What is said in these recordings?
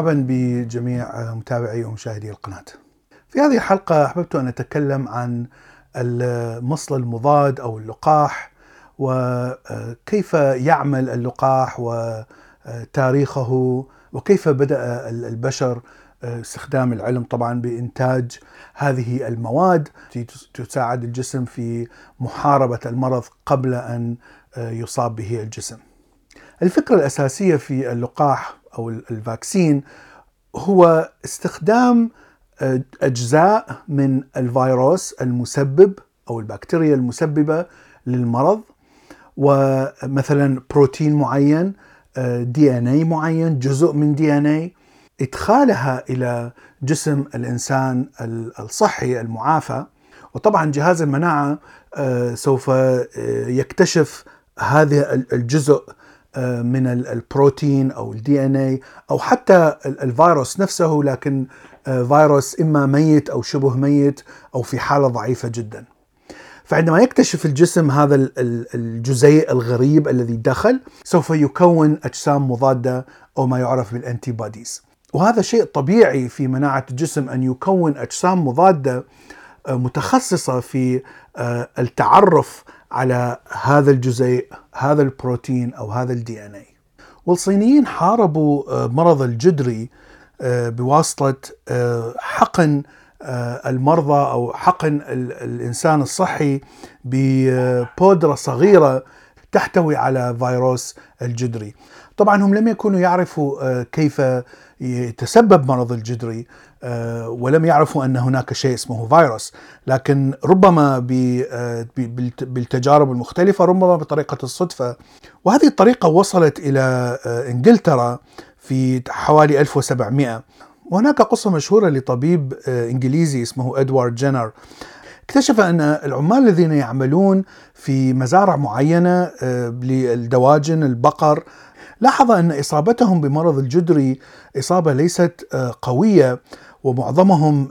مرحبا بجميع متابعي ومشاهدي القناة. في هذه الحلقة أحببت أن أتكلم عن المصل المضاد أو اللقاح وكيف يعمل اللقاح وتاريخه وكيف بدأ البشر استخدام العلم طبعا بإنتاج هذه المواد تساعد الجسم في محاربة المرض قبل أن يصاب به الجسم. الفكرة الأساسية في اللقاح أو ال vaccine هو استخدام أجزاء من الفيروس المسبب أو البكتيريا المسببة للمرض ومثلا بروتين معين DNA معين جزء من DNA إدخالها إلى جسم الإنسان الصحي المعافى. وطبعا جهاز المناعة سوف يكتشف هذا الجزء من البروتين أو ال DNA أو حتى الفيروس نفسه لكن فيروس إما ميت أو شبه ميت أو في حالة ضعيفة جدا. فعندما يكتشف الجسم هذا الجزيء الغريب الذي دخل سوف يكون أجسام مضادة أو ما يعرف بال antibodies. وهذا شيء طبيعي في مناعة الجسم أن يكون أجسام مضادة متخصصة في التعرف على هذا الجزيء هذا البروتين أو هذا الدي ان اي والصينيين حاربوا مرض الجدري بواسطة حقن المرضى أو حقن الإنسان الصحي ببودرة صغيرة تحتوي على فيروس الجدري. طبعا هم لم يكونوا يعرفوا كيف يتسبب مرض الجدري ولم يعرفوا أن هناك شيء اسمه فيروس. لكن ربما بالتجارب المختلفة ربما بطريقة الصدفة. وهذه الطريقة وصلت إلى إنجلترا في حوالي 1700 وهناك قصة مشهورة لطبيب إنجليزي اسمه إدوارد جينر. اكتشف أن العمال الذين يعملون في مزارع معينة للدواجن البقر لاحظ أن إصابتهم بمرض الجدري إصابة ليست قوية ومعظمهم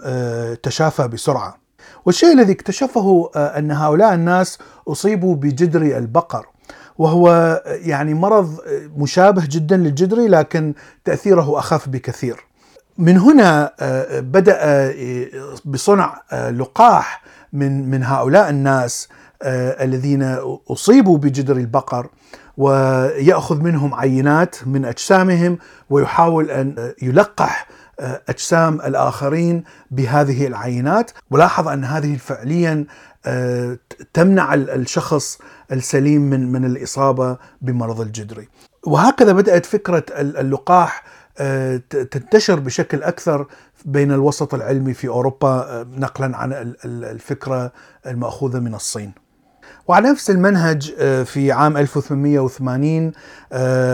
تشافى بسرعة. والشيء الذي اكتشفه أن هؤلاء الناس أصيبوا بجدري البقر وهو يعني مرض مشابه جدا للجدري لكن تأثيره أخف بكثير. من هنا بدأ بصنع لقاح من من هؤلاء الناس الذين أصيبوا بجدر البقر ويأخذ منهم عينات من أجسامهم ويحاول أن يلقح أجسام الآخرين بهذه العينات ولاحظ أن هذه فعليا تمنع الشخص السليم من من الإصابة بمرض الجدري. وهكذا بدأت فكرة اللقاح تنتشر بشكل أكثر بين الوسط العلمي في أوروبا نقلا عن الفكرة المأخوذة من الصين. وعلى نفس المنهج في عام 1880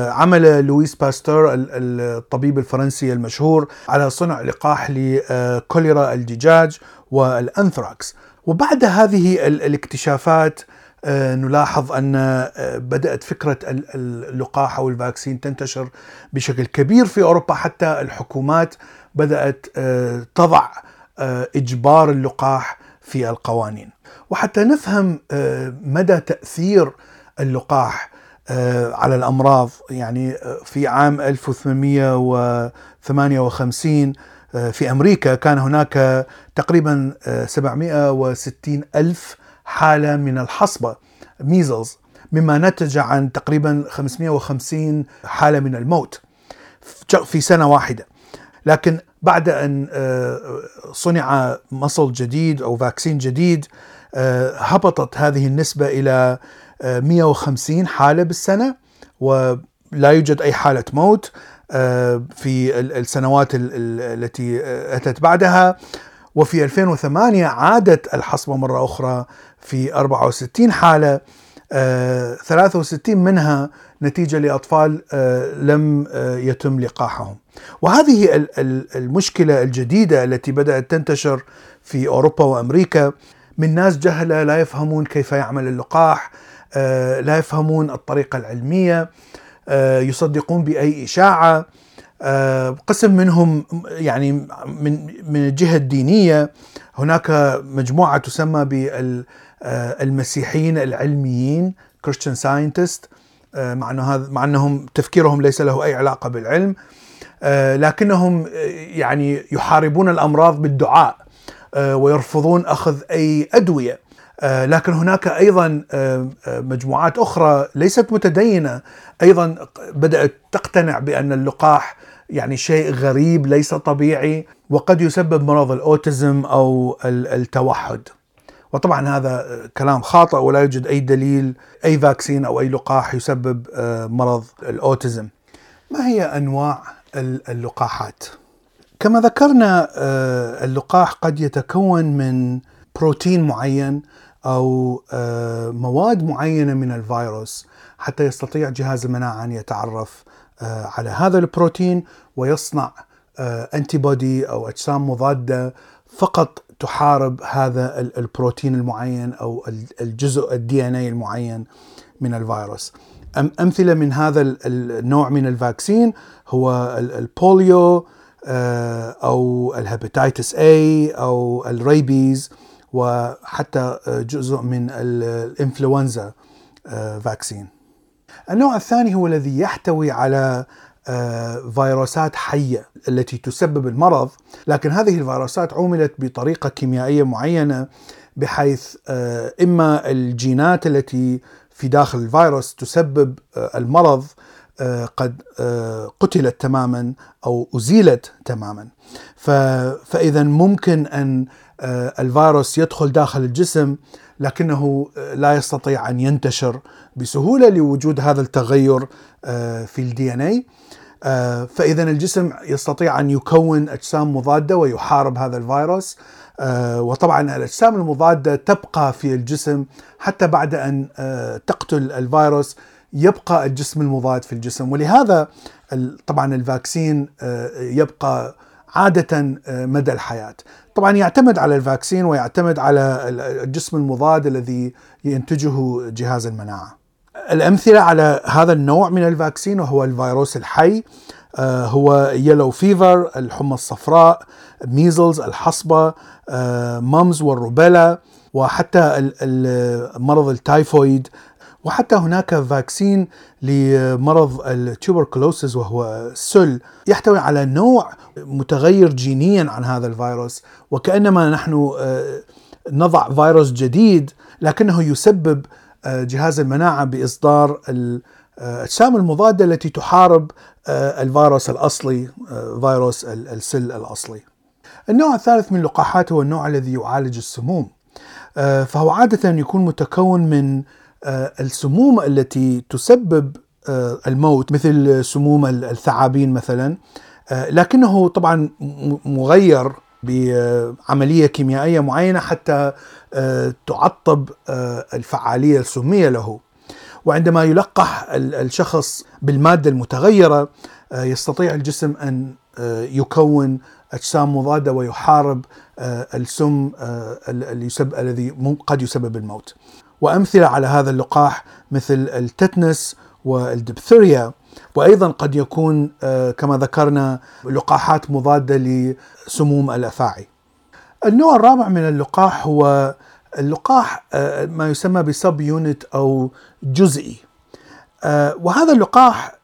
عمل لويس باستور الطبيب الفرنسي المشهور على صنع لقاح لكوليرا الدجاج والأنثراكس وبعد هذه الاكتشافات نلاحظ أن بدأت فكرة اللقاح أو ال vaccine تنتشر بشكل كبير في أوروبا. حتى الحكومات بدأت تضع إجبار اللقاح في القوانين. وحتى نفهم مدى تأثير اللقاح على الأمراض. يعني في عام 1858 في أمريكا كان هناك تقريبا 760 ألف حالة من الحصبة ميزلز مما نتج عن تقريبا 550 حالة من الموت في سنة واحدة. لكن بعد أن صنع مصل جديد أو فاكسين جديد هبطت هذه النسبة إلى 150 حالة بالسنة ولا يوجد أي حالة موت في السنوات التي أتت بعدها. وفي 2008 عادت الحصبة مرة أخرى في 64 حالة 63 منها نتيجة لأطفال لم يتم لقاحهم. وهذه المشكلة الجديدة التي بدأت تنتشر في أوروبا وأمريكا من ناس جهلة لا يفهمون كيف يعمل اللقاح، لا يفهمون الطريقة العلمية، يصدقون بأي إشاعة، قسم منهم يعني من من الجهة الدينية. هناك مجموعة تسمى بالمسيحيين العلميين Christian scientist مع إنه هذا مع إنهم تفكيرهم ليس له أي علاقة بالعلم لكنهم يعني يحاربون الأمراض بالدعاء ويرفضون أخذ أي أدوية. لكن هناك أيضا مجموعات أخرى ليست متدينة أيضا بدأت تقتنع بأن اللقاح يعني شيء غريب ليس طبيعي وقد يسبب مرض الأوتيزم أو التوحد. وطبعا هذا كلام خاطئ ولا يوجد أي دليل أي فاكسين أو أي لقاح يسبب آه، مرض الأوتيزم. ما هي أنواع اللقاحات؟ كما ذكرنا آه، اللقاح قد يتكون من بروتين معين أو آه، مواد معينة من الفيروس حتى يستطيع جهاز المناعة أن يتعرف على هذا البروتين ويصنع antibody أو أجسام مضادة فقط تحارب هذا البروتين المعين أو الجزء ال DNA المعين من الفيروس. أمثلة من هذا النوع من ال vaccine هو ال polio آه، أو ال hepatitis A أو ال rabies وحتى جزء من الإنفلونزا آه، فاكسين. النوع الثاني هو الذي يحتوي على آه، فيروسات حية التي تسبب المرض لكن هذه الفيروسات عملت بطريقة كيميائية معينة بحيث آه، إما الجينات التي في داخل الفيروس تسبب آه، المرض قد قتلت تماما أو أزيلت تماما فاذا ممكن أن الفيروس يدخل داخل الجسم لكنه لا يستطيع أن ينتشر بسهولة لوجود هذا التغير في ال DNA آه، فاذا الجسم يستطيع أن يكون أجسام مضادة ويحارب هذا الفيروس. آه، وطبعا الأجسام المضادة تبقى في الجسم حتى بعد أن آه، تقتل الفيروس يبقى الجسم المضاد في الجسم. ولهذا طبعا ال vaccine يبقى عادة مدى الحياة. طبعا يعتمد على ال vaccine ويعتمد على الجسم المضاد الذي ينتجه جهاز المناعة. الأمثلة على هذا النوع من ال vaccine وهو الفيروس الحي آه، هو yellow fever الحمى الصفراء measles الحصبة mumps آه، وال rubella وحتى مرض التايفويد وحتى هناك vaccine لمرض ال tuberculosis وهو سل يحتوي على نوع متغير جينيا عن هذا الفيروس وكأنما نحن آه، نضع فيروس جديد لكنه يسبب جهاز المناعة بإصدار الاجسام المضادة التي تحارب آه، الفيروس الأصلي آه، فيروس السل الأصلي. النوع الثالث من اللقاحات هو النوع الذي يعالج السموم. آه، فهو عادة يكون متكون من السموم التي تسبب الموت مثل سموم الثعابين مثلا لكنه طبعا مغير بعملية كيميائية معينة حتى آه، تعطب آه، الفعالية السمية له. وعندما يلقح الشخص بالمادة المتغيرة آه، يستطيع الجسم أن يكون أجسام مضادة ويحارب السم الذي قد يسبب الموت. وأمثلة على هذا اللقاح مثل التتنس والدبثيريا وأيضا قد يكون آه، كما ذكرنا لقاحات مضادة لسموم الأفاعي. النوع الرابع من اللقاح هو اللقاح آه، ما يسمى بسب يونت أو جزئي. آه، وهذا اللقاح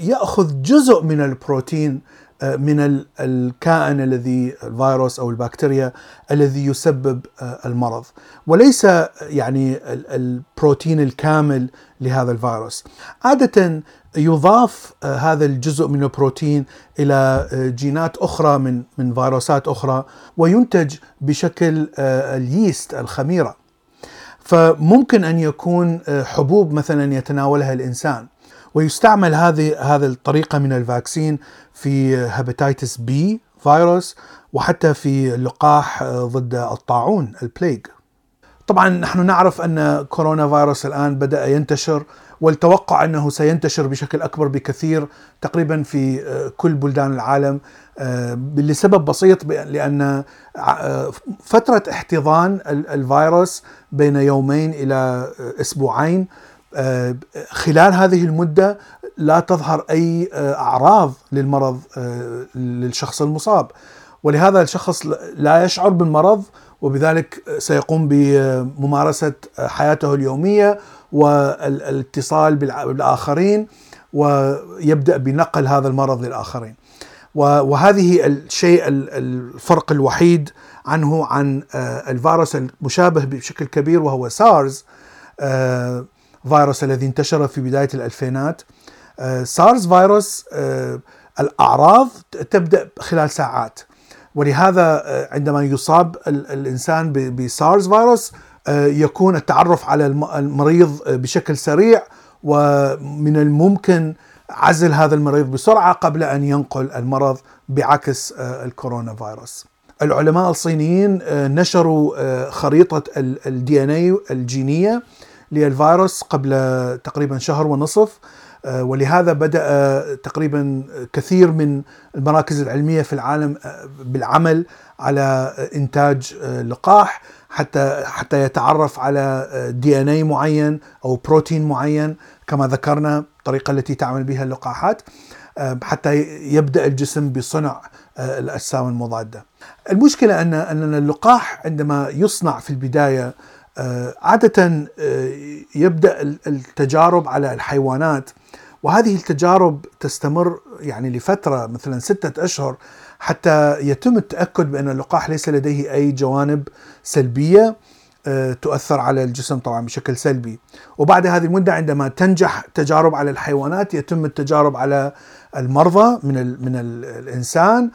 يأخذ جزء من البروتين من الكائن الذي الفيروس أو البكتيريا الذي يسبب المرض. وليس يعني البروتين الكامل لهذا الفيروس. عادة يضاف هذا الجزء من البروتين إلى جينات أخرى من من فيروسات أخرى وينتج بشكل اليست الخميرة. فممكن أن يكون حبوب مثلا يتناولها الإنسان. ويستعمل هذه هذه الطريقة من الفاكسين في hepatitis B virus وحتى في لقاح ضد الطاعون البليغ. طبعا نحن نعرف أن كورونا فيروس الآن بدأ ينتشر والتوقع أنه سينتشر بشكل أكبر بكثير تقريبا في كل بلدان العالم لسبب بسيط لأن فترة احتضان الفيروس بين يومين إلى أسبوعين آه، خلال هذه المدة لا تظهر أي آه، أعراض للمرض آه، للشخص المصاب ولهذا الشخص لا يشعر بالمرض وبذلك سيقوم بممارسة حياته اليومية والاتصال بالآخرين ويبدأ بنقل هذا المرض للآخرين. وهذه الشيء الفرق الوحيد عنه عن آه، الفيروس المشابه بشكل كبير وهو سارز آه، فيروس الذي انتشر في بداية الألفينات. آه، سارز فيروس الأعراض تبدأ خلال ساعات. ولهذا عندما يصاب الإنسان بسارز فيروس يكون التعرف على المريض بشكل سريع ومن الممكن عزل هذا المريض بسرعة قبل أن ينقل المرض بعكس الكورونا فيروس. العلماء الصينيين آه، نشروا آه، خريطة الدي ان اي الجينية. للفيروس قبل تقريبا شهر ونصف آه، ولهذا بدأ تقريبا كثير من المراكز العلمية في العالم بالعمل على إنتاج لقاح حتى حتى يتعرف على دي ان اي معين أو بروتين معين كما ذكرنا الطريقة التي تعمل بها اللقاحات حتى يبدأ الجسم بصنع الأجسام المضادة. المشكلة أن ان اللقاح عندما يصنع في البداية آه، عادة آه، يبدأ التجارب على الحيوانات وهذه التجارب تستمر يعني لفترة مثلا ستة أشهر حتى يتم التأكد بأن اللقاح ليس لديه أي جوانب سلبية. آه، تؤثر على الجسم طبعا بشكل سلبي. وبعد هذه المدة عندما تنجح تجارب على الحيوانات يتم التجارب على المرضى من ال من ال الإنسان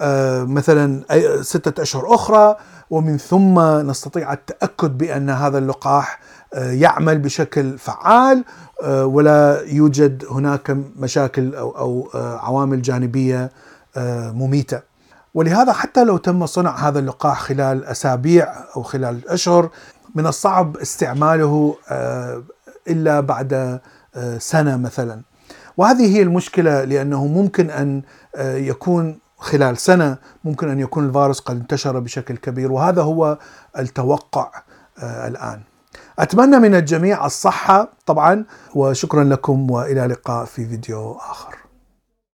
آه، مثلا ستة أشهر أخرى ومن ثم نستطيع التأكد بأن هذا اللقاح آه، يعمل بشكل فعال آه، ولا يوجد هناك مشاكل أو, عوامل جانبية مميتة. ولهذا حتى لو تم صنع هذا اللقاح خلال أسابيع أو خلال أشهر من الصعب استعماله إلا بعد سنة مثلا وهذه هي المشكلة لأنه ممكن أن يكون خلال سنة ممكن أن يكون الفيروس قد انتشر بشكل كبير وهذا هو التوقع آه، الآن. أتمنى من الجميع الصحة طبعا وشكرا لكم وإلى اللقاء في فيديو آخر.